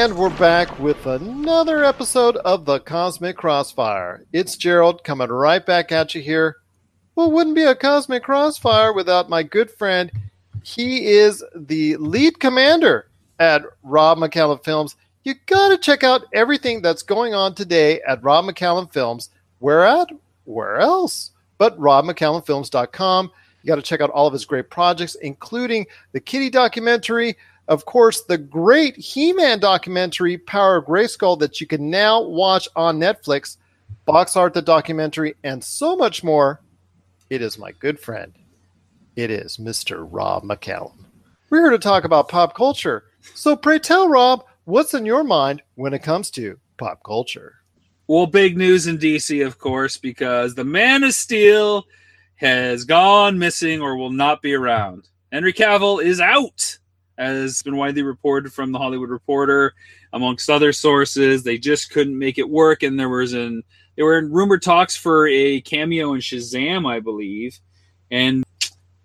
And we're back with another episode of the Cosmic Crossfire. It's Gerald coming right back at you here. Well, wouldn't be a Cosmic Crossfire without my good friend. He is the lead commander at Rob McCallum Films. You got to check out everything that's going on today at Rob McCallum Films. Where at? Where else? But robmccallumfilms.com. You got to check out all of his great projects, including the Kitty documentary, of course, the great He Man documentary, Power of Grayskull, that you can now watch on Netflix, Box Art, the documentary, and so much more. It is my good friend. It is Mr. Rob McCallum. We're here to talk about pop culture. So, pray tell, Rob, what's in your mind when it comes to pop culture? Well, big news in DC, of course, because the Man of Steel has gone missing or will not be around. Henry Cavill is out has been widely reported from the Hollywood Reporter, amongst other sources. They just couldn't make it work, and there was an they were in rumored talks for a cameo in Shazam, I believe, and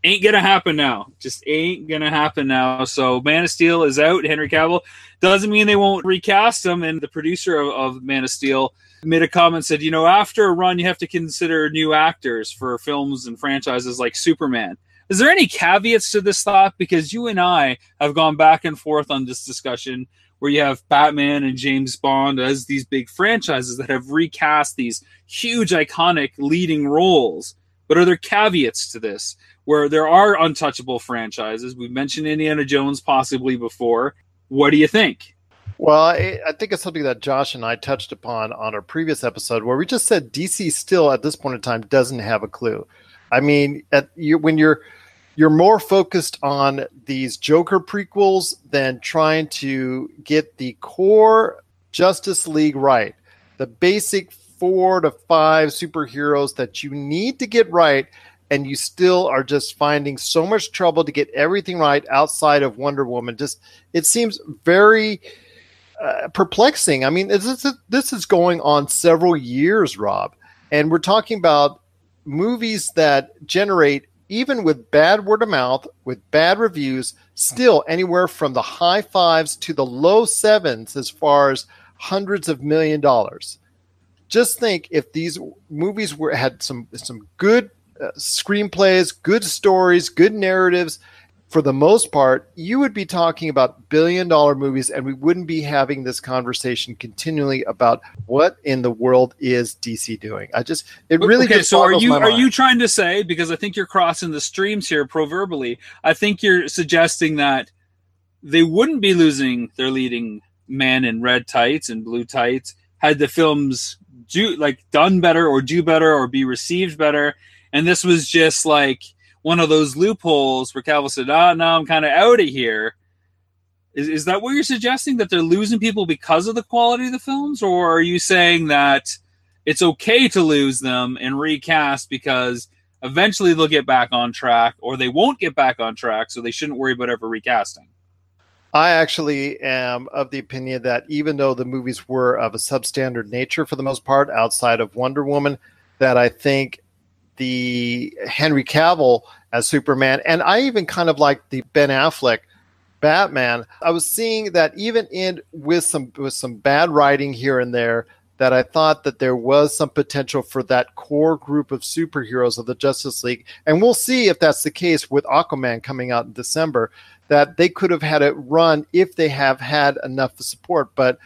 ain't gonna happen now. Just ain't gonna happen now. So Man of Steel is out. Henry Cavill doesn't mean they won't recast him. And the producer of, of Man of Steel made a comment said, you know, after a run, you have to consider new actors for films and franchises like Superman. Is there any caveats to this thought? Because you and I have gone back and forth on this discussion where you have Batman and James Bond as these big franchises that have recast these huge, iconic leading roles. But are there caveats to this where there are untouchable franchises? We've mentioned Indiana Jones possibly before. What do you think? Well, I, I, think it's something that Josh and I touched upon on our previous episode where we just said DC still at this point in time doesn't have a clue. I mean, at you, when you're you're more focused on these Joker prequels than trying to get the core Justice League right. The basic four to five superheroes that you need to get right, and you still are just finding so much trouble to get everything right outside of Wonder Woman. Just it seems very uh, perplexing. I mean, this is, this is going on several years, Rob, and we're talking about movies that generate even with bad word of mouth, with bad reviews, still anywhere from the high fives to the low sevens as far as hundreds of million dollars. Just think if these movies were had some some good uh, screenplays, good stories, good narratives, for the most part, you would be talking about billion dollar movies and we wouldn't be having this conversation continually about what in the world is DC doing. I just it really okay, so are you are you trying to say because I think you're crossing the streams here proverbially. I think you're suggesting that they wouldn't be losing their leading man in red tights and blue tights had the films do like done better or do better or be received better and this was just like one of those loopholes where Cavill said, "Ah, oh, no, I'm kind of out of here." Is, is that what you're suggesting that they're losing people because of the quality of the films, or are you saying that it's okay to lose them and recast because eventually they'll get back on track, or they won't get back on track, so they shouldn't worry about ever recasting? I actually am of the opinion that even though the movies were of a substandard nature for the most part, outside of Wonder Woman, that I think the Henry Cavill as Superman, and I even kind of like the Ben Affleck Batman. I was seeing that even in with some with some bad writing here and there, that I thought that there was some potential for that core group of superheroes of the Justice League, and we'll see if that's the case with Aquaman coming out in December. That they could have had it run if they have had enough support, but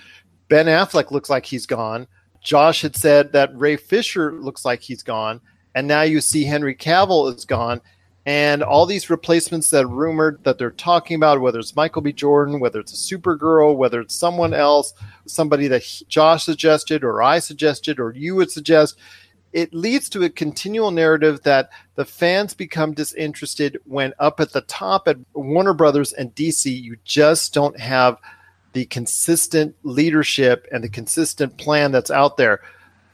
Ben Affleck looks like he's gone. Josh had said that Ray Fisher looks like he's gone and now you see Henry Cavill is gone, and all these replacements that rumored that they're talking about, whether it's Michael B. Jordan, whether it's a Supergirl, whether it's someone else, somebody that Josh suggested or I suggested or you would suggest, it leads to a continual narrative that the fans become disinterested when up at the top at Warner Brothers and DC, you just don't have the consistent leadership and the consistent plan that's out there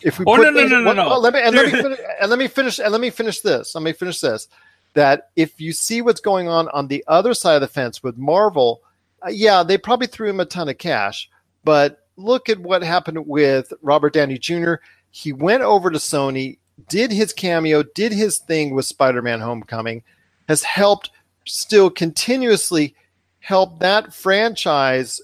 if we oh, put no, no, no, no, no. let me and let me finish, and let me finish and let me finish this. Let me finish this. That if you see what's going on on the other side of the fence with Marvel, uh, yeah, they probably threw him a ton of cash, but look at what happened with Robert Downey Jr. He went over to Sony, did his cameo, did his thing with Spider-Man: Homecoming, has helped still continuously help that franchise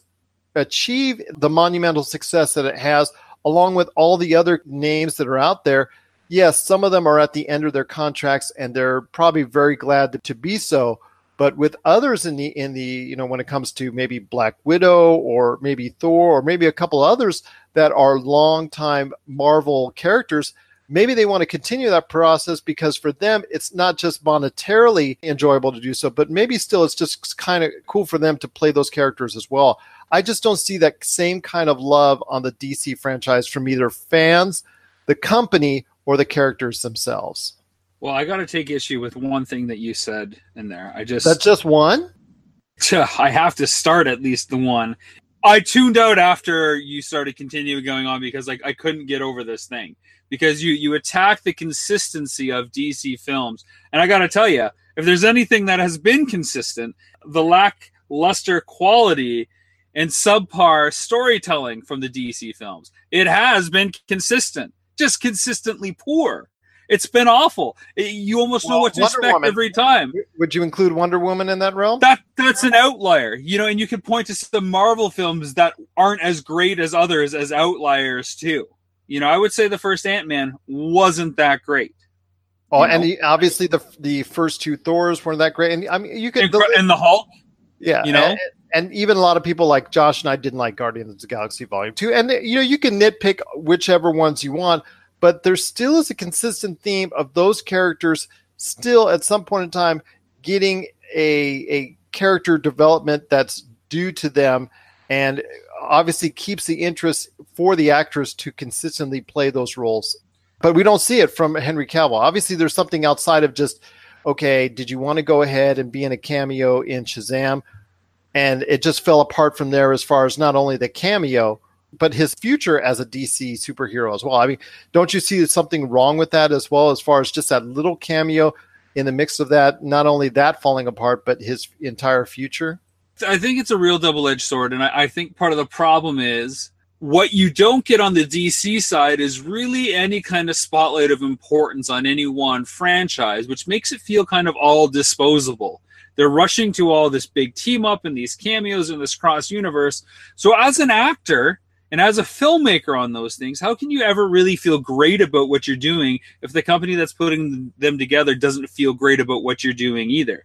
achieve the monumental success that it has, along with all the other names that are out there, yes, some of them are at the end of their contracts and they're probably very glad to be so. But with others in the in the you know when it comes to maybe Black Widow or maybe Thor or maybe a couple others that are longtime Marvel characters, maybe they want to continue that process because for them it's not just monetarily enjoyable to do so, but maybe still it's just kind of cool for them to play those characters as well. I just don't see that same kind of love on the DC franchise from either fans, the company, or the characters themselves. Well, I got to take issue with one thing that you said in there. I just That's just one? I have to start at least the one. I tuned out after you started continuing going on because like I couldn't get over this thing because you you attack the consistency of DC films. And I got to tell you, if there's anything that has been consistent, the lackluster quality and subpar storytelling from the DC films. It has been consistent, just consistently poor. It's been awful. You almost well, know what to Wonder expect Woman. every time. Would you include Wonder Woman in that realm? That that's an outlier, you know. And you can point to some Marvel films that aren't as great as others as outliers too. You know, I would say the first Ant Man wasn't that great. Oh, and the, obviously the the first two Thors weren't that great. And I mean, you could and, the, and the Hulk. Yeah, you know, and, and, even a lot of people like Josh and I didn't like Guardians of the Galaxy Volume Two. And you know, you can nitpick whichever ones you want, but there still is a consistent theme of those characters still at some point in time getting a a character development that's due to them and obviously keeps the interest for the actors to consistently play those roles. But we don't see it from henry cavill. Obviously there's something outside of just okay did you want to go ahead and be in a cameo in shazam? And it just fell apart from there as far as not only the cameo but his future as a DC superhero as well. I mean, don't you see something wrong with that as well, as far as just that little cameo in the mix of that? Not only that falling apart, but his entire future. I think it's a real double edged sword, and I, I think part of the problem is what you don't get on the DC side is really any kind of spotlight of importance on any one franchise, which makes it feel kind of all disposable. They're rushing to all this big team up and these cameos in this cross universe. So, as an actor, and as a filmmaker on those things, how can you ever really feel great about what you're doing if the company that's putting them together doesn't feel great about what you're doing either?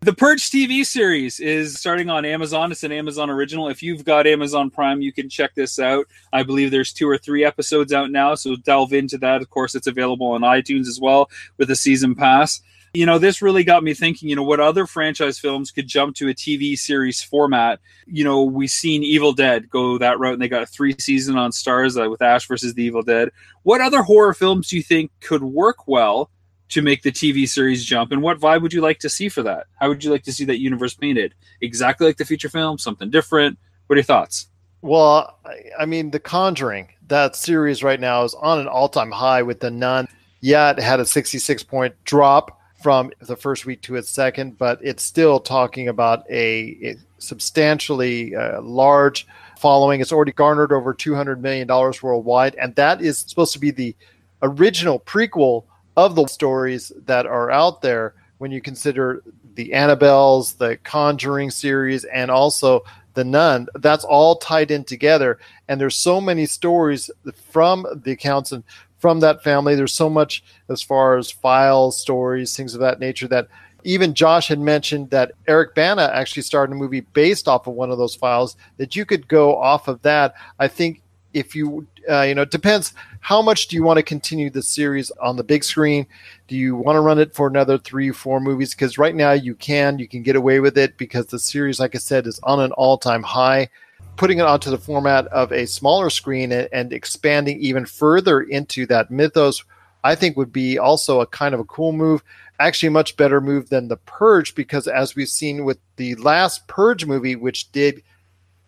The Purge TV series is starting on Amazon. It's an Amazon original. If you've got Amazon Prime, you can check this out. I believe there's two or three episodes out now, so delve into that. Of course, it's available on iTunes as well with a season pass you know, this really got me thinking, you know, what other franchise films could jump to a TV series format. You know, we've seen Evil Dead go that route and they got a three season on Starz uh, with Ash versus the Evil Dead. What other horror films do you think could work well to make the TV series jump? And what vibe would you like to see for that? How would you like to see that universe painted? Exactly like the feature film, something different? What are your thoughts? Well, I mean, The Conjuring, that series right now is on an all time high with The Nun. Yeah, it had a 66 point drop from the first week to its second, but it's still talking about a, substantially uh, large following. It's already garnered over $200 million worldwide, and that is supposed to be the original prequel of the stories that are out there when you consider the Annabelles, the Conjuring series, and also the Nun. That's all tied in together, and there's so many stories from the accounts and from that family. There's so much as far as files, stories, things of that nature that even Josh had mentioned that Eric Bana actually started a movie based off of one of those files that you could go off of that. I think if you, uh, you know, it depends how much do you want to continue the series on the big screen? Do you want to run it for another three, four movies? Because right now you can, you can get away with it because the series, like I said, is on an all time high putting it onto the format of a smaller screen and, and, expanding even further into that mythos, I think would be also a kind of a cool move. Actually, much better move than the Purge, because as we've seen with the last Purge movie, which did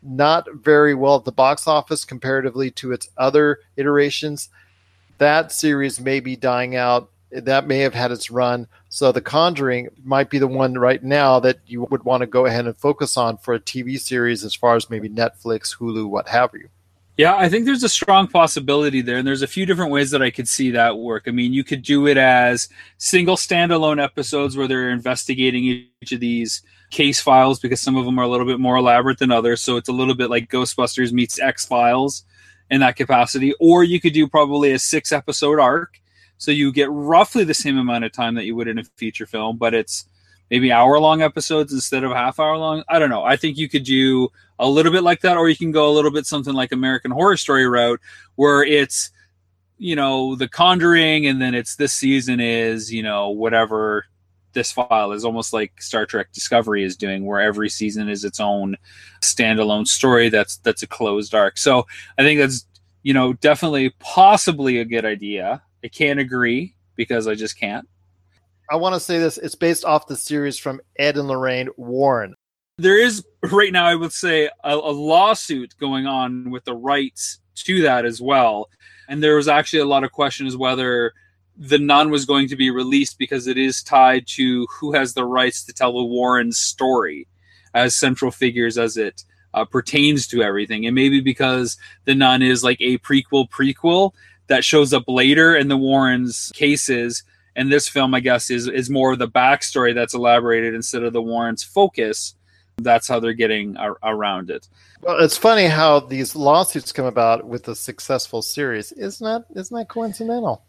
not very well at the box office comparatively to its other iterations, that series may be dying out that may have had its run. So The Conjuring might be the one right now that you would want to go ahead and focus on for a TV series as far as maybe Netflix, Hulu, what have you. Yeah, I think there's a strong possibility there, and there's a few different ways that I could see that work. I mean, you could do it as single standalone episodes where they're investigating each of these case files because some of them are a little bit more elaborate than others. So it's a little bit like Ghostbusters meets X Files in that capacity. Or you could do probably a six episode arc. So you get roughly the same amount of time that you would in a feature film, but it's maybe hour long episodes instead of half hour long. I don't know. I think you could do a little bit like that, or you can go a little bit something like American Horror Story route, where it's you know the Conjuring, and then it's this season is you know whatever this file is almost like Star Trek Discovery is doing, where every season is its own standalone story that's that's a closed arc. So I think that's you know definitely possibly a good idea. I can't agree because I just can't. I want to say this. It's based off the series from Ed and Lorraine Warren. There is right now, I would say, a, a lawsuit going on with the rights to that as well. And there was actually a lot of questions whether the nun was going to be released because it is tied to who has the rights to tell the Warren story as central figures as it uh, pertains to everything. And maybe because the nun is like a prequel prequel that shows up later in the Warrens' cases and this film, I guess, is is more of the backstory that's elaborated instead of the Warrens' focus. That's how they're getting ar- around it. Well, it's funny how these lawsuits come about with a successful series. Isn't that isn't that coincidental?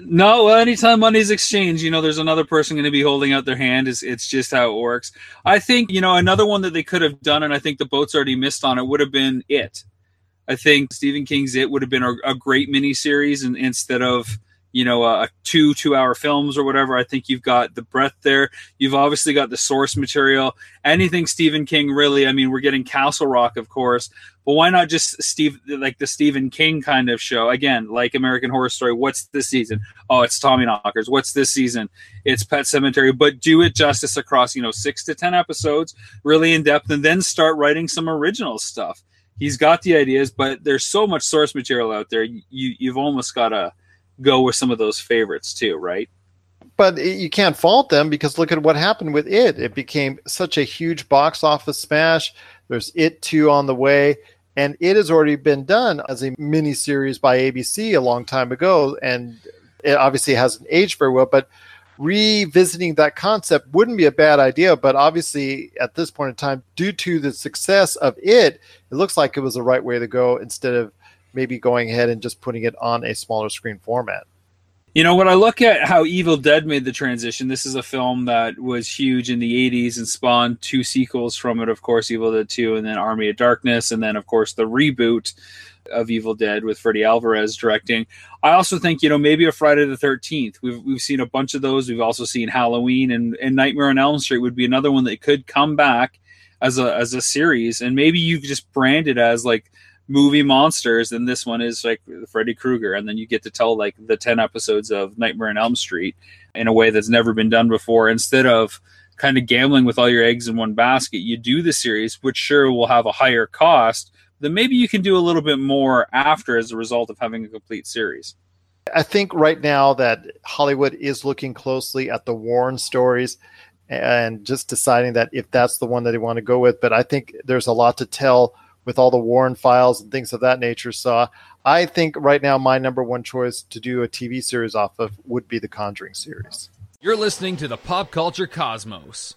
No, well, anytime money's exchanged, you know, there's another person going to be holding out their hand. It's, it's just how it works. I think, you know, another one that they could have done, and I think the boat's already missed on it, would have been It. I think Stephen King's It would have been a, a great miniseries and, instead of you know a, two two hour films or whatever. I think you've got the breadth there. You've obviously got the source material. Anything stephen king really i mean we're getting castle rock of course but why not just steve like the stephen king kind of show? Again like american horror story what's this season? Oh it's Tommyknockers. What's this season? It's Pet Sematary but do it justice across you know six to ten episodes really in depth and then start writing some original stuff he's got the ideas but there's so much source material out there you you've almost got to go with some of those favorites too, right? But you can't fault them because look at what happened with it. It became such a huge box office smash. There's It 2 on the way, and it has already been done as a mini series by ABC a long time ago, and it obviously hasn't aged very well. But revisiting that concept wouldn't be a bad idea. But obviously, at this point in time, due to the success of it, it looks like it was the right way to go instead of maybe going ahead and just putting it on a smaller screen format. You know, when I look at how Evil Dead made the transition, this is a film that was huge in the 80s and spawned two sequels from it, of course, Evil Dead 2 and then Army of Darkness, and then, of course, the reboot of Evil Dead with Freddy Alvarez directing. I also think, you know, maybe a Friday the 13th. We've, we've seen a bunch of those. We've also seen Halloween and, and Nightmare on Elm Street would be another one that could come back as a, as a series. And maybe you just brand it as like movie monsters, and this one is like Freddy Krueger, and then you get to tell like the ten episodes of Nightmare on Elm Street in a way that's never been done before. Instead of kind of gambling with all your eggs in one basket, you do the series, which sure will have a higher cost. Then maybe you can do a little bit more after as a result of having a complete series. I think right now that Hollywood is looking closely at the Warren stories and just deciding that if that's the one that they want to go with. But I think there's a lot to tell with all the Warren files and things of that nature. So I think right now my number one choice to do a TV series off of would be the Conjuring series. You're listening to the Pop Culture Cosmos.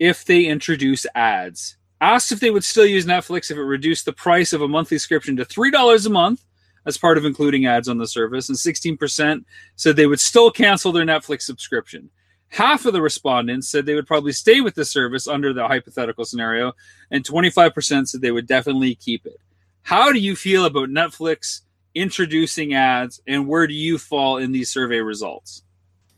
if they introduce ads. Asked if they would still use Netflix if it reduced the price of a monthly subscription to $3 a month as part of including ads on the service, and 16% said they would still cancel their Netflix subscription. Half of the respondents said they would probably stay with the service under the hypothetical scenario, and 25% said they would definitely keep it. How do you feel about Netflix introducing ads, and where do you fall in these survey results?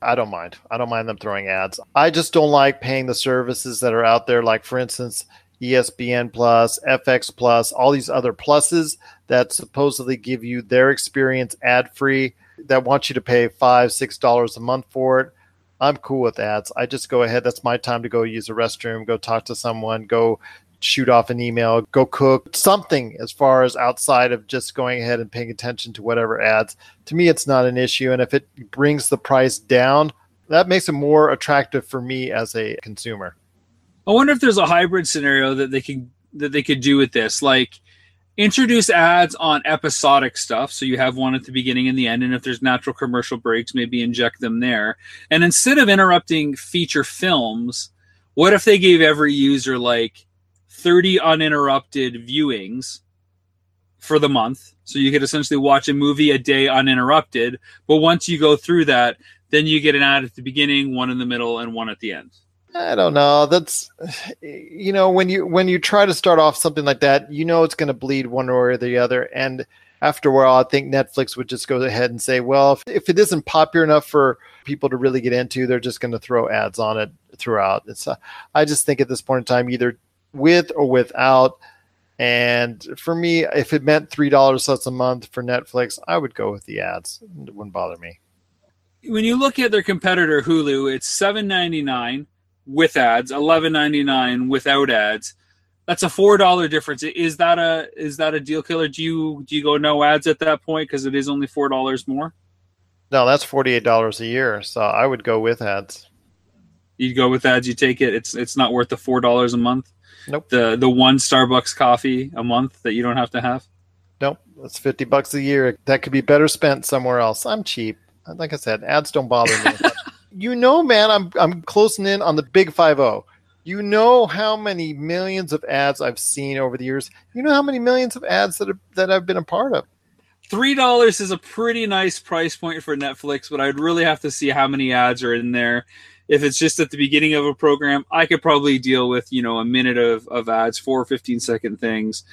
I don't mind. I don't mind them throwing ads. I just don't like paying the services that are out there. Like, for instance, ESPN Plus, FX Plus, all these other pluses that supposedly give you their experience ad free that want you to pay five, six dollars a month for it. I'm cool with ads. I just go ahead. That's my time to go use a restroom, go talk to someone, go shoot off an email, go cook something as far as outside of just going ahead and paying attention to whatever ads. To me, it's not an issue. And if it brings the price down, that makes it more attractive for me as a consumer. I wonder if there's a hybrid scenario that they could that they could do with this, like introduce ads on episodic stuff so you have one at the beginning and the end and if there's natural commercial breaks maybe inject them there and instead of interrupting feature films what if they gave every user like 30 uninterrupted viewings for the month. So you could essentially watch a movie a day uninterrupted. But once you go through that, then you get an ad at the beginning, one in the middle, and one at the end. I don't know. That's you know when you when you try to start off something like that, you know it's going to bleed one way or the other. And after a while, I think Netflix would just go ahead and say, well, if, if it isn't popular enough for people to really get into, they're just going to throw ads on it throughout. It's uh, I just think at this point in time, either with or without. And for me, if it meant three dollars less a month for Netflix, I would go with the ads. It wouldn't bother me. When you look at their competitor Hulu, it's seven ninety nine with ads, eleven ninety nine without ads. That's a four dollar difference. Is that a is that a deal killer? Do you do you go no ads at that point because it is only four dollars more? No, that's forty eight dollars a year. So I would go with ads. You'd go with ads. You take it. It's it's not worth the four dollars a month. Nope. The the one Starbucks coffee a month that you don't have to have. Nope. That's fifty bucks a year. That could be better spent somewhere else. I'm cheap. Like I said, ads don't bother me. you know, man, I'm I'm closing in on the big five zero. You know how many millions of ads I've seen over the years. You know how many millions of ads that are, that I've been a part of. Three dollars is a pretty nice price point for Netflix, but I'd really have to see how many ads are in there if it's just at the beginning of a program, I could probably deal with, you know, a minute of, of ads, four or 15 second things.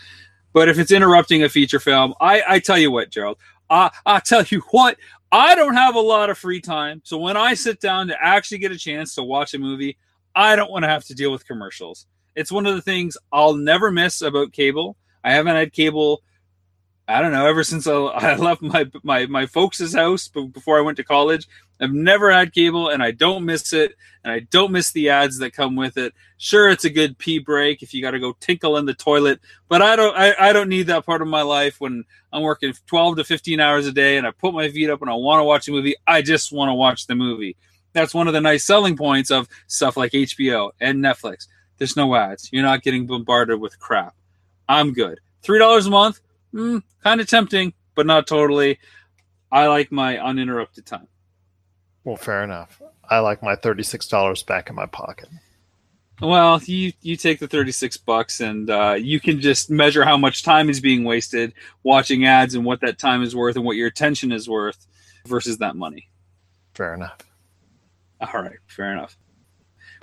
But if it's interrupting a feature film, I, I tell you what, Gerald, I, I tell you what, I don't have a lot of free time. So when I sit down to actually get a chance to watch a movie, I don't want to have to deal with commercials. It's one of the things I'll never miss about cable. I haven't had cable I don't know, ever since I, I left my, my, my folks' house before I went to college, I've never had cable and I don't miss it. And I don't miss the ads that come with it. Sure, it's a good pee break if you got to go tinkle in the toilet, but I don't, I, I don't need that part of my life when I'm working 12 to 15 hours a day and I put my feet up and I want to watch a movie. I just want to watch the movie. That's one of the nice selling points of stuff like HBO and Netflix. There's no ads. You're not getting bombarded with crap. I'm good. $3 a month mm, kind of tempting, but not totally. I like my uninterrupted time. Well, fair enough. I like my thirty-six dollars back in my pocket. Well, you you take the thirty-six bucks, and uh, you can just measure how much time is being wasted watching ads, and what that time is worth, and what your attention is worth versus that money. Fair enough. All right, fair enough.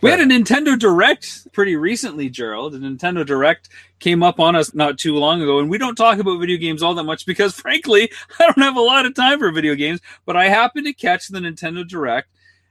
We had a Nintendo Direct pretty recently, Gerald. A Nintendo Direct came up on us not too long ago, and we don't talk about video games all that much because, frankly, I don't have a lot of time for video games. But I happened to catch the Nintendo Direct,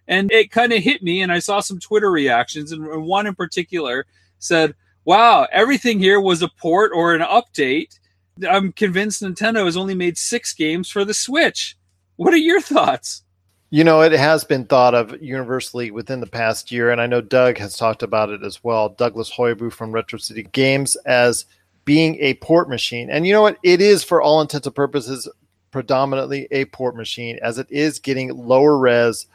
and it kind of hit me, and I saw some Twitter reactions, and one in particular said, Wow, everything here was a port or an update. I'm convinced Nintendo has only made six games for the Switch. What are your thoughts? You know, it has been thought of universally within the past year, and I know Doug has talked about it as well. Douglas Hoibu from Retro City Games as being a port machine. And you know what? It is, for all intents and purposes, predominantly a port machine, as it is getting lower res,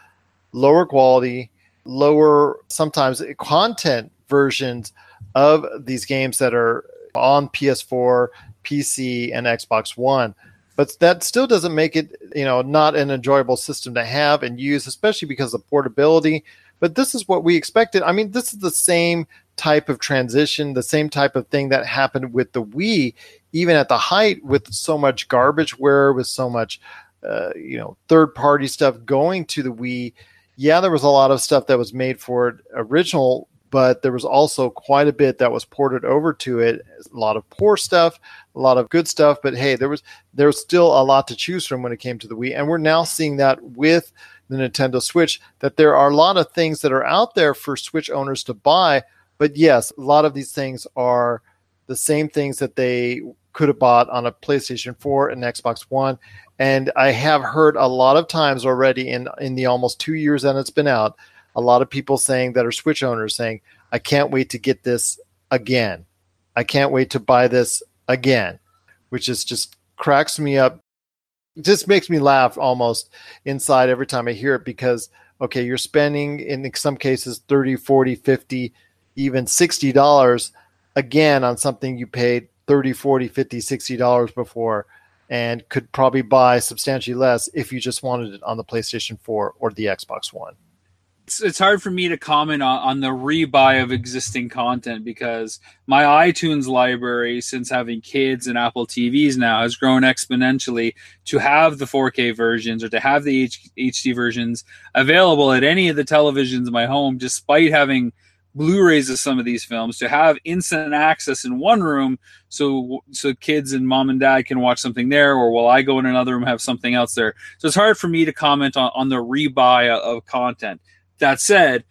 lower quality, lower sometimes content versions of these games that are on PS4, PC, and Xbox One but that still doesn't make it you know not an enjoyable system to have and use especially because of portability but this is what we expected i mean this is the same type of transition the same type of thing that happened with the wii even at the height with so much garbage where with so much uh, you know third party stuff going to the wii yeah there was a lot of stuff that was made for it original but there was also quite a bit that was ported over to it. A lot of poor stuff, a lot of good stuff, but hey, there was there was still a lot to choose from when it came to the Wii, and we're now seeing that with the Nintendo Switch that there are a lot of things that are out there for Switch owners to buy, But yes, a lot of these things are the same things that they could have bought on a PlayStation 4 and Xbox One. And I have heard a lot of times already in in the almost two years that it's been out, a lot of people saying that are Switch owners saying, "I can't wait to get this again. I can't wait to buy this again," which is just cracks me up. It just makes me laugh almost inside every time I hear it because okay, you're spending in some cases 30, 40, 50, even $60 again on something you paid 30, 40, 50, 60 dollars before and could probably buy substantially less if you just wanted it on the PlayStation 4 or the Xbox One. It's, it's hard for me to comment on, on the rebuy of existing content because my iTunes library, since having kids and Apple TVs now, has grown exponentially to have the 4K versions or to have the H- HD versions available at any of the televisions in my home, despite having – Blu-rays of some of these films to have instant access in one room, so so kids and mom and dad can watch something there, or while I go in another room have something else there. So it's hard for me to comment on, on the rebuy of content. That said,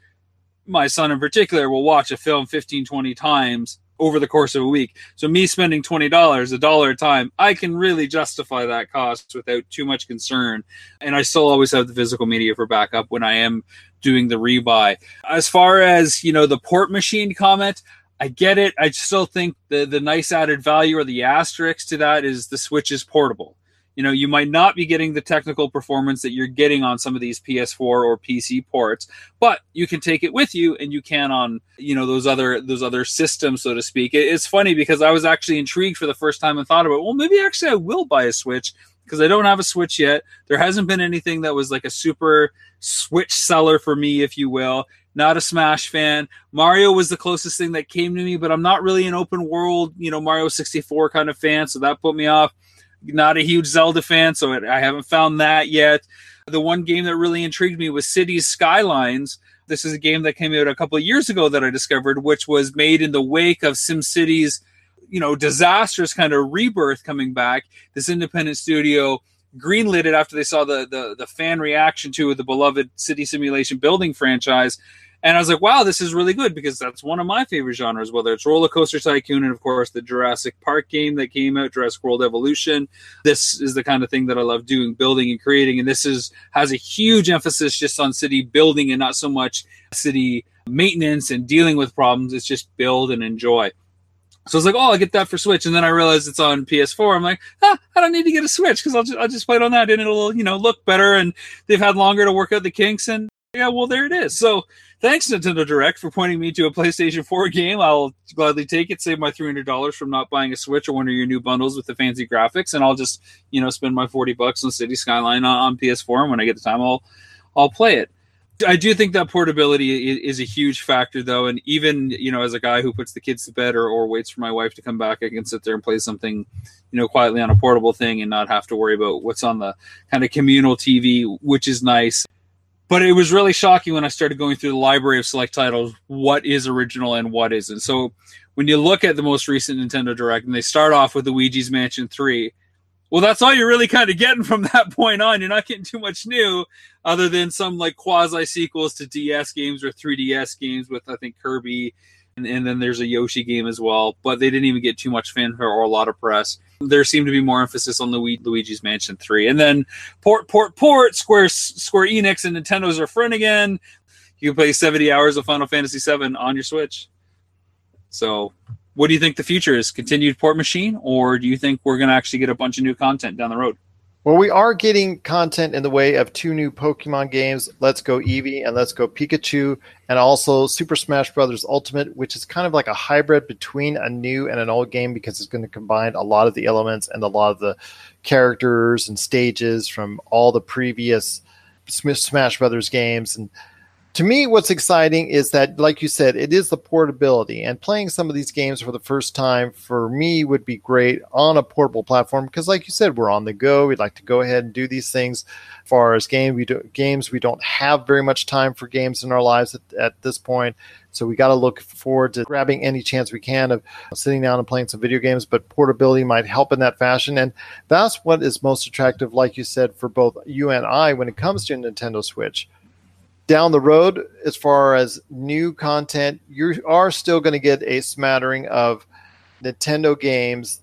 my son in particular will watch a film 15, 20 times over the course of a week. So me spending twenty dollars, a dollar a time, I can really justify that cost without too much concern. And I still always have the physical media for backup when I am doing the rebuy. As far as, you know, the port machine comment, I get it. I still think the the nice added value or the asterisk to that is the Switch is portable. You know, you might not be getting the technical performance that you're getting on some of these PS4 or PC ports, but you can take it with you and you can on, you know, those other those other systems, so to speak. It's funny because I was actually intrigued for the first time and thought about, well, maybe actually I will buy a Switch because I don't have a Switch yet. There hasn't been anything that was like a super Switch seller for me, if you will. Not a Smash fan. Mario was the closest thing that came to me, but I'm not really an open world, you know, Mario 64 kind of fan, so that put me off. Not a huge Zelda fan, so I haven't found that yet. The one game that really intrigued me was Cities Skylines. This is a game that came out a couple of years ago that I discovered, which was made in the wake of SimCity's you know disastrous kind of rebirth coming back. This independent studio greenlit it after they saw the the, the fan reaction to the beloved city simulation building franchise. And I was like, wow, this is really good because that's one of my favorite genres, whether it's Roller Coaster Tycoon and, of course, the Jurassic Park game that came out, Jurassic World Evolution. This is the kind of thing that I love doing, building and creating. And this is has a huge emphasis just on city building and not so much city maintenance and dealing with problems. It's just build and enjoy. So I was like, oh, I'll get that for Switch. And then I realized it's on PS4. I'm like, ah, I don't need to get a Switch because I'll just, I'll just play it on that and it'll, you know, look better. And they've had longer to work out the kinks. And yeah, well, there it is. So thanks, Nintendo Direct, for pointing me to a PlayStation 4 game. I'll gladly take it, save my $300 from not buying a Switch or one of your new bundles with the fancy graphics. And I'll just, you know, spend my 40 bucks on City Skyline on, on PS4. And when I get the time, I'll, I'll play it. I do think that portability is a huge factor, though, and even you know, as a guy who puts the kids to bed or, or waits for my wife to come back, I can sit there and play something, you know, quietly on a portable thing and not have to worry about what's on the kind of communal TV, which is nice. But it was really shocking when I started going through the library of select titles, what is original and what isn't. So when you look at the most recent Nintendo Direct, and they start off with Luigi's Mansion Three, well, that's all you're really kind of getting from that point on. You're not getting too much new, other than some like quasi sequels to DS games or 3DS games with I think Kirby, and, and, then there's a Yoshi game as well. But they didn't even get too much fanfare or a lot of press. There seemed to be more emphasis on Lu- Luigi's Mansion 3, and then port, port, port. Square Square Enix and Nintendo's are friend again. You can play 70 hours of Final Fantasy 7 on your Switch. So what do you think the future is? Continued port machine, or do you think we're going to actually get a bunch of new content down the road? Well, we are getting content in the way of two new Pokemon games, Let's Go Eevee and Let's Go Pikachu, and also Super Smash Bros. Ultimate, which is kind of like a hybrid between a new and an old game because it's going to combine a lot of the elements and a lot of the characters and stages from all the previous Smash Brothers games. And to me, what's exciting is that, like you said, it is the portability. And playing some of these games for the first time for me would be great on a portable platform because, like you said, we're on the go. We'd like to go ahead and do these things. As far as game, we do, games, we don't have very much time for games in our lives at, at this point. So we got to look forward to grabbing any chance we can of sitting down and playing some video games. But portability might help in that fashion, and that's what is most attractive, like you said, for both you and I when it comes to Nintendo Switch down the road, as far as new content, you are still going to get a smattering of Nintendo games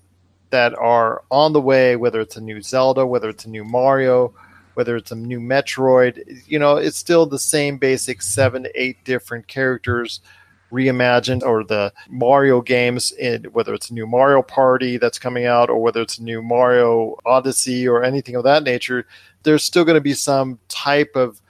that are on the way, whether it's a new Zelda, whether it's a new Mario, whether it's a new Metroid. You know, it's still the same basic seven to eight different characters reimagined, or the Mario games, in, whether it's a new Mario Party that's coming out, or whether it's a new Mario Odyssey, or anything of that nature. There's still going to be some type of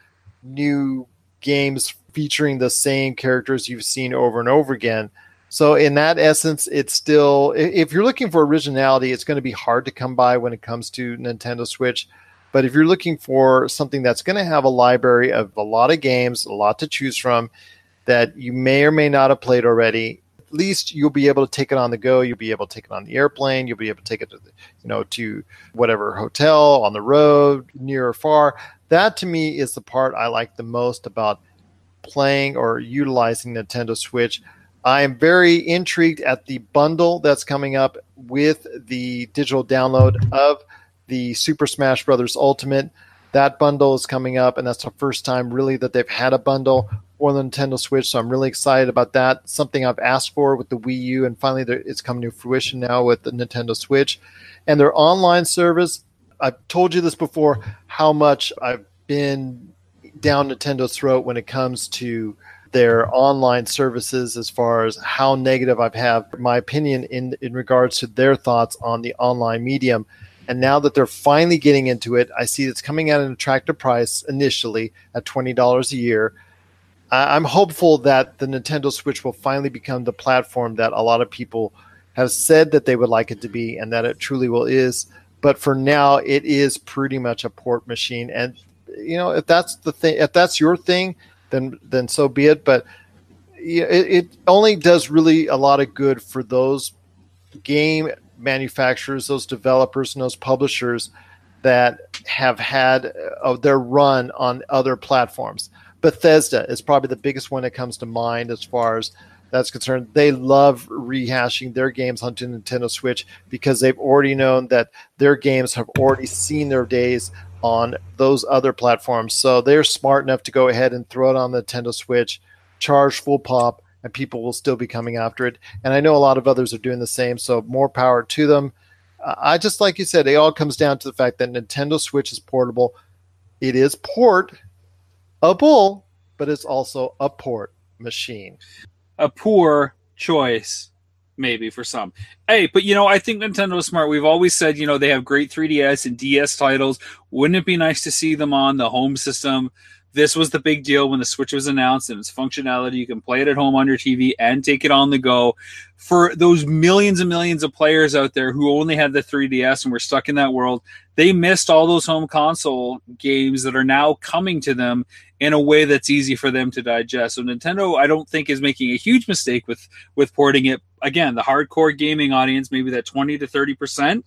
new games featuring the same characters you've seen over and over again. So in that essence, it's still if you're looking for originality, it's going to be hard to come by when it comes to Nintendo Switch. But if you're looking for something that's going to have a library of a lot of games, a lot to choose from that you may or may not have played already, at least you'll be able to take it on the go. You'll be able to take it on the airplane. You'll be able to take it to, the, you know, to whatever hotel on the road, near or far. That to me is the part I like the most about playing or utilizing Nintendo Switch. I am very intrigued at the bundle that's coming up with the digital download of the Super Smash Brothers Ultimate. That bundle is coming up, and that's the first time really that they've had a bundle for the Nintendo Switch. So I'm really excited about that. Something I've asked for with the Wii U, and finally it's coming to fruition now with the Nintendo Switch. And their online service, I've told you this before, how much I've been down Nintendo's throat when it comes to their online services as far as how negative I've had my opinion in in regards to their thoughts on the online medium. And now that they're finally getting into it, I see it's coming at an attractive price initially at twenty dollars a year. I'm hopeful that the Nintendo Switch will finally become the platform that a lot of people have said that they would like it to be, and that it truly will is. But for now, it is pretty much a port machine, and you know if that's the thing, if that's your thing, then then so be it. But it, it only does really a lot of good for those game manufacturers, those developers, and those publishers that have had uh, their run on other platforms. Bethesda is probably the biggest one that comes to mind as far as that's concerned. They love rehashing their games onto Nintendo Switch because they've already known that their games have already seen their days on those other platforms. So they're smart enough to go ahead and throw it on the Nintendo Switch, charge full pop, and people will still be coming after it. And I know a lot of others are doing the same. So more power to them. I just like you said, it all comes down to the fact that Nintendo Switch is portable. It is port a bull, but it's also a port machine. A poor choice maybe for some. Hey, but you know, I think Nintendo is smart. We've always said, you know, they have great 3DS and DS titles. Wouldn't it be nice to see them on the home system? This was the big deal when the Switch was announced and its functionality. You can play it at home on your TV and take it on the go. For those millions and millions of players out there who only had the 3DS and were stuck in that world, they missed all those home console games that are now coming to them in a way that's easy for them to digest. So Nintendo, I don't think is making a huge mistake with with porting it. Again, the hardcore gaming audience, maybe that 20 to 30 percent,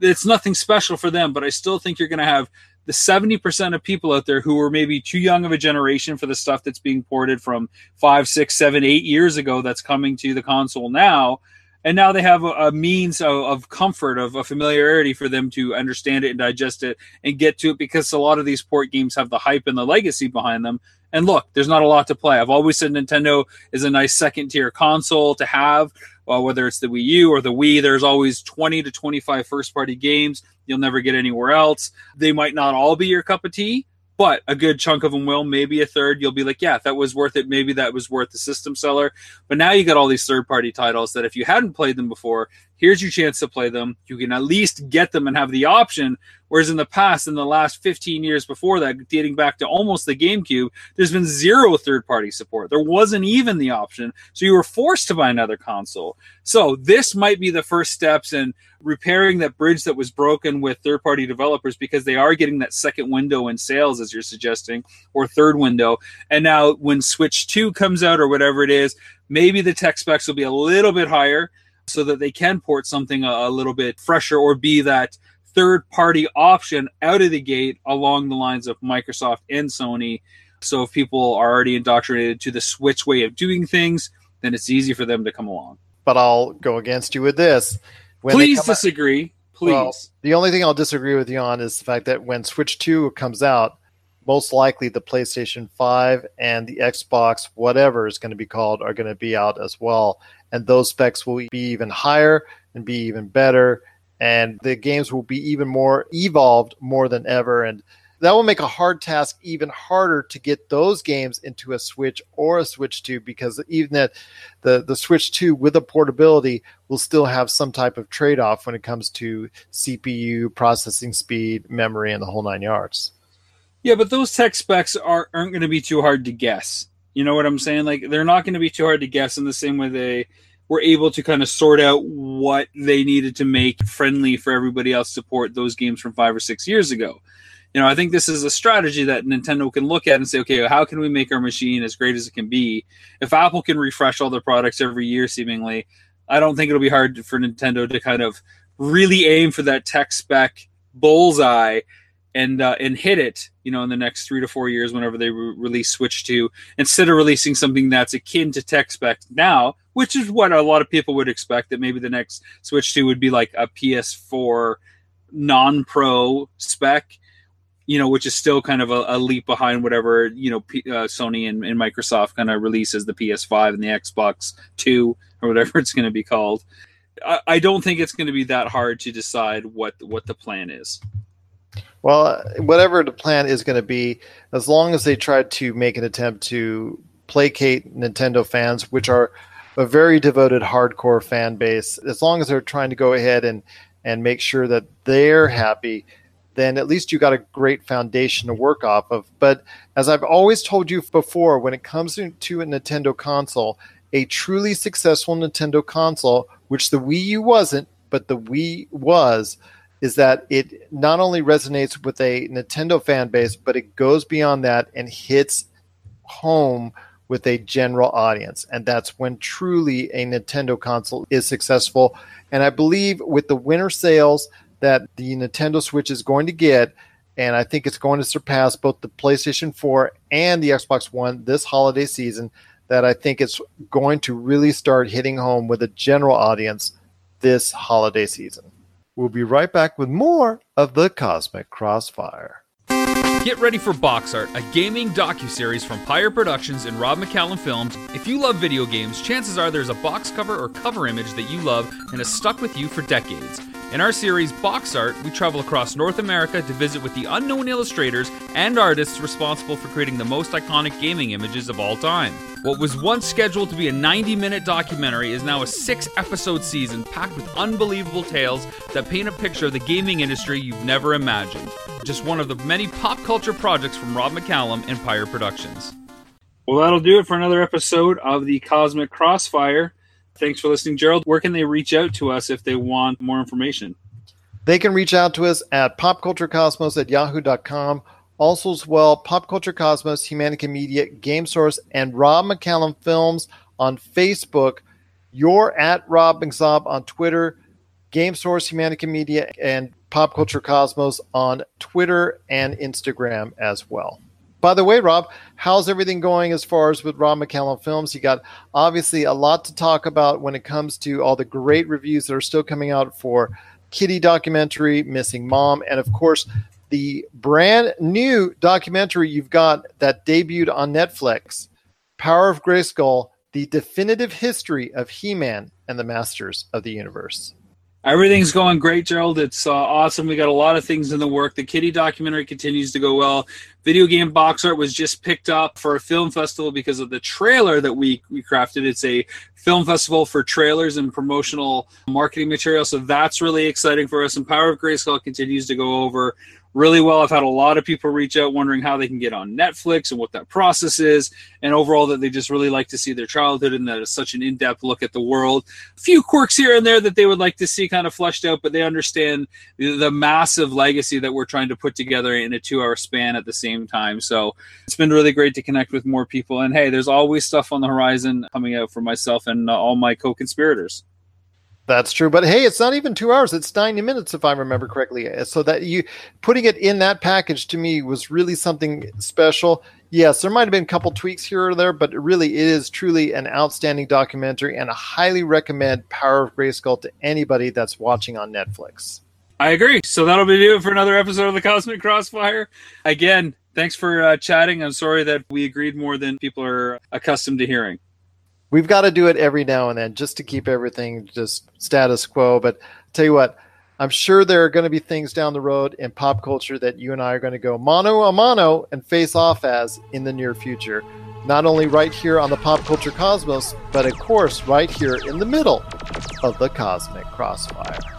it's nothing special for them. But I still think you're going to have the 70% of people out there who are maybe too young of a generation for the stuff that's being ported from five, six, seven, eight years ago that's coming to the console now. And now they have a, a means of, of, comfort of a familiarity for them to understand it and digest it and get to it because a lot of these port games have the hype and the legacy behind them. And look there's not a lot to play. I've always said nintendo is a nice second tier console to have well, whether it's the wii u or the wii there's always 20 to 25 first party games you'll never get anywhere else they might not all be your cup of tea but a good chunk of them will, maybe a third. You'll be like, yeah, that was worth it. Maybe that was worth the system seller. But now you got all these third party titles that if you hadn't played them before, here's your chance to play them. You can at least get them and have the option. Whereas in the past, in the last 15 years before that, dating back to almost the GameCube, there's been zero third party support. There wasn't even the option. So you were forced to buy another console. So this might be the first steps in repairing that bridge that was broken with third party developers because they are getting that second window in sales, as you're suggesting, or third window. And now when Switch 2 comes out or whatever it is, maybe the tech specs will be a little bit higher so that they can port something a, a little bit fresher or be that third party option out of the gate along the lines of Microsoft and Sony. So if people are already indoctrinated to the Switch way of doing things, then it's easy for them to come along. But I'll go against you with this. When Please disagree. Out, Please. Well, the only thing I'll disagree with you on is the fact that when Switch 2 comes out, most likely the PlayStation 5 and the Xbox, whatever is going to be called, are going to be out as well. And those specs will be even higher and be even better. And the games will be even more evolved more than ever. And that will make a hard task even harder to get those games into a Switch or a Switch 2 because even that the, the Switch 2 with a portability will still have some type of trade off when it comes to CPU, processing speed, memory, and the whole nine yards. Yeah, but those tech specs are, aren't going to be too hard to guess. You know what I'm saying? Like they're not going to be too hard to guess in the same way they were able to kind of sort out what they needed to make friendly for everybody else support those games from five or six years ago you know, I think this is a strategy that Nintendo can look at and say, okay, how can we make our machine as great as it can be? If Apple can refresh all their products every year, seemingly, I don't think it'll be hard for Nintendo to kind of really aim for that tech spec bullseye and uh, and hit it. You know, in the next three to four years, whenever they re- release Switch Two, instead of releasing something that's akin to tech spec now, which is what a lot of people would expect that maybe the next Switch Two would be like a PS4 non-pro spec you know, which is still kind of a, a leap behind whatever you know P, uh, Sony and, and, Microsoft kind of releases the PS5 and the Xbox Two or whatever it's going to be called. I, I don't think it's going to be that hard to decide what what the plan is. Well, whatever the plan is going to be, as long as they try to make an attempt to placate Nintendo fans, which are a very devoted hardcore fan base, as long as they're trying to go ahead and and make sure that they're happy then at least you got a great foundation to work off of. But as I've always told you before, when it comes to, a Nintendo console, a truly successful Nintendo console, which the Wii U wasn't, but the Wii was, is that it not only resonates with a Nintendo fan base, but it goes beyond that and hits home with a general audience. And that's when truly a Nintendo console is successful. And I believe with the winter sales, that the Nintendo Switch is going to get, and I think it's going to surpass both the PlayStation 4 and the Xbox One this holiday season. That I think it's going to really start hitting home with a general audience this holiday season. We'll be right back with more of the Cosmic Crossfire. Get ready for Box Art, a gaming docu-series from Pyre Productions and Rob McCallum Films. If you love video games, chances are there's a box cover or cover image that you love and has stuck with you for decades. In our series Box Art, we travel across North America to visit with the unknown illustrators and artists responsible for creating the most iconic gaming images of all time. What was once scheduled to be a 90 minute documentary is now a six episode season packed with unbelievable tales that paint a picture of the gaming industry you've never imagined. Just one of the many pop culture projects from Rob McCallum and Pyre Productions. Well, that'll do it for another episode of the Cosmic Crossfire. Thanks for listening, Gerald. Where can they reach out to us if they want more information? They can reach out to us at popculturecosmos at yahoo.com. Also, as well, Pop Culture Cosmos, Humanica Media, Game Source, and Rob McCallum Films on Facebook. You're at Rob McZob on Twitter, Game Source, Humanica Media, and Pop Culture Cosmos on Twitter and Instagram as well. By the way, Rob, how's everything going as far as with Rob McCallum Films? You got obviously a lot to talk about when it comes to all the great reviews that are still coming out for Kitty documentary, Missing Mom, and of course the brand new documentary you've got that debuted on Netflix, Power of Grayskull: The Definitive History of He-Man and the Masters of the Universe. Everything's going great, Gerald. It's uh, awesome. We got a lot of things in the work. The Kitty documentary continues to go well. Video game box art was just picked up for a film festival because of the trailer that we, we crafted. It's a film festival for trailers and promotional marketing material. So that's really exciting for us. And Power of Grayskull continues to go over really well. I've had a lot of people reach out wondering how they can get on Netflix and what that process is, and overall that they just really like to see their childhood and that it's such an in-depth look at the world. A few quirks here and there that they would like to see kind of fleshed out, but they understand the massive legacy that we're trying to put together in a two-hour span at the same time. So it's been really great to connect with more people. And hey, there's always stuff on the horizon coming out for myself and uh, all my co-conspirators. That's true, but hey, it's not even two hours; it's ninety minutes, if I remember correctly. So that you putting it in that package to me was really something special. Yes, there might have been a couple tweaks here or there, but really, it is truly an outstanding documentary, and I highly recommend Power of Grayskull to anybody that's watching on Netflix. I agree. So that'll be it for another episode of the Cosmic Crossfire. Again, Thanks for uh, chatting. I'm sorry that we agreed more than people are accustomed to hearing. We've got to do it every now and then just to keep everything just status quo. But tell you what, I'm sure there are going to be things down the road in pop culture that you and I are going to go mano a mano and face off as in the near future. Not only right here on the pop culture cosmos, but of course right here in the middle of the cosmic crossfire.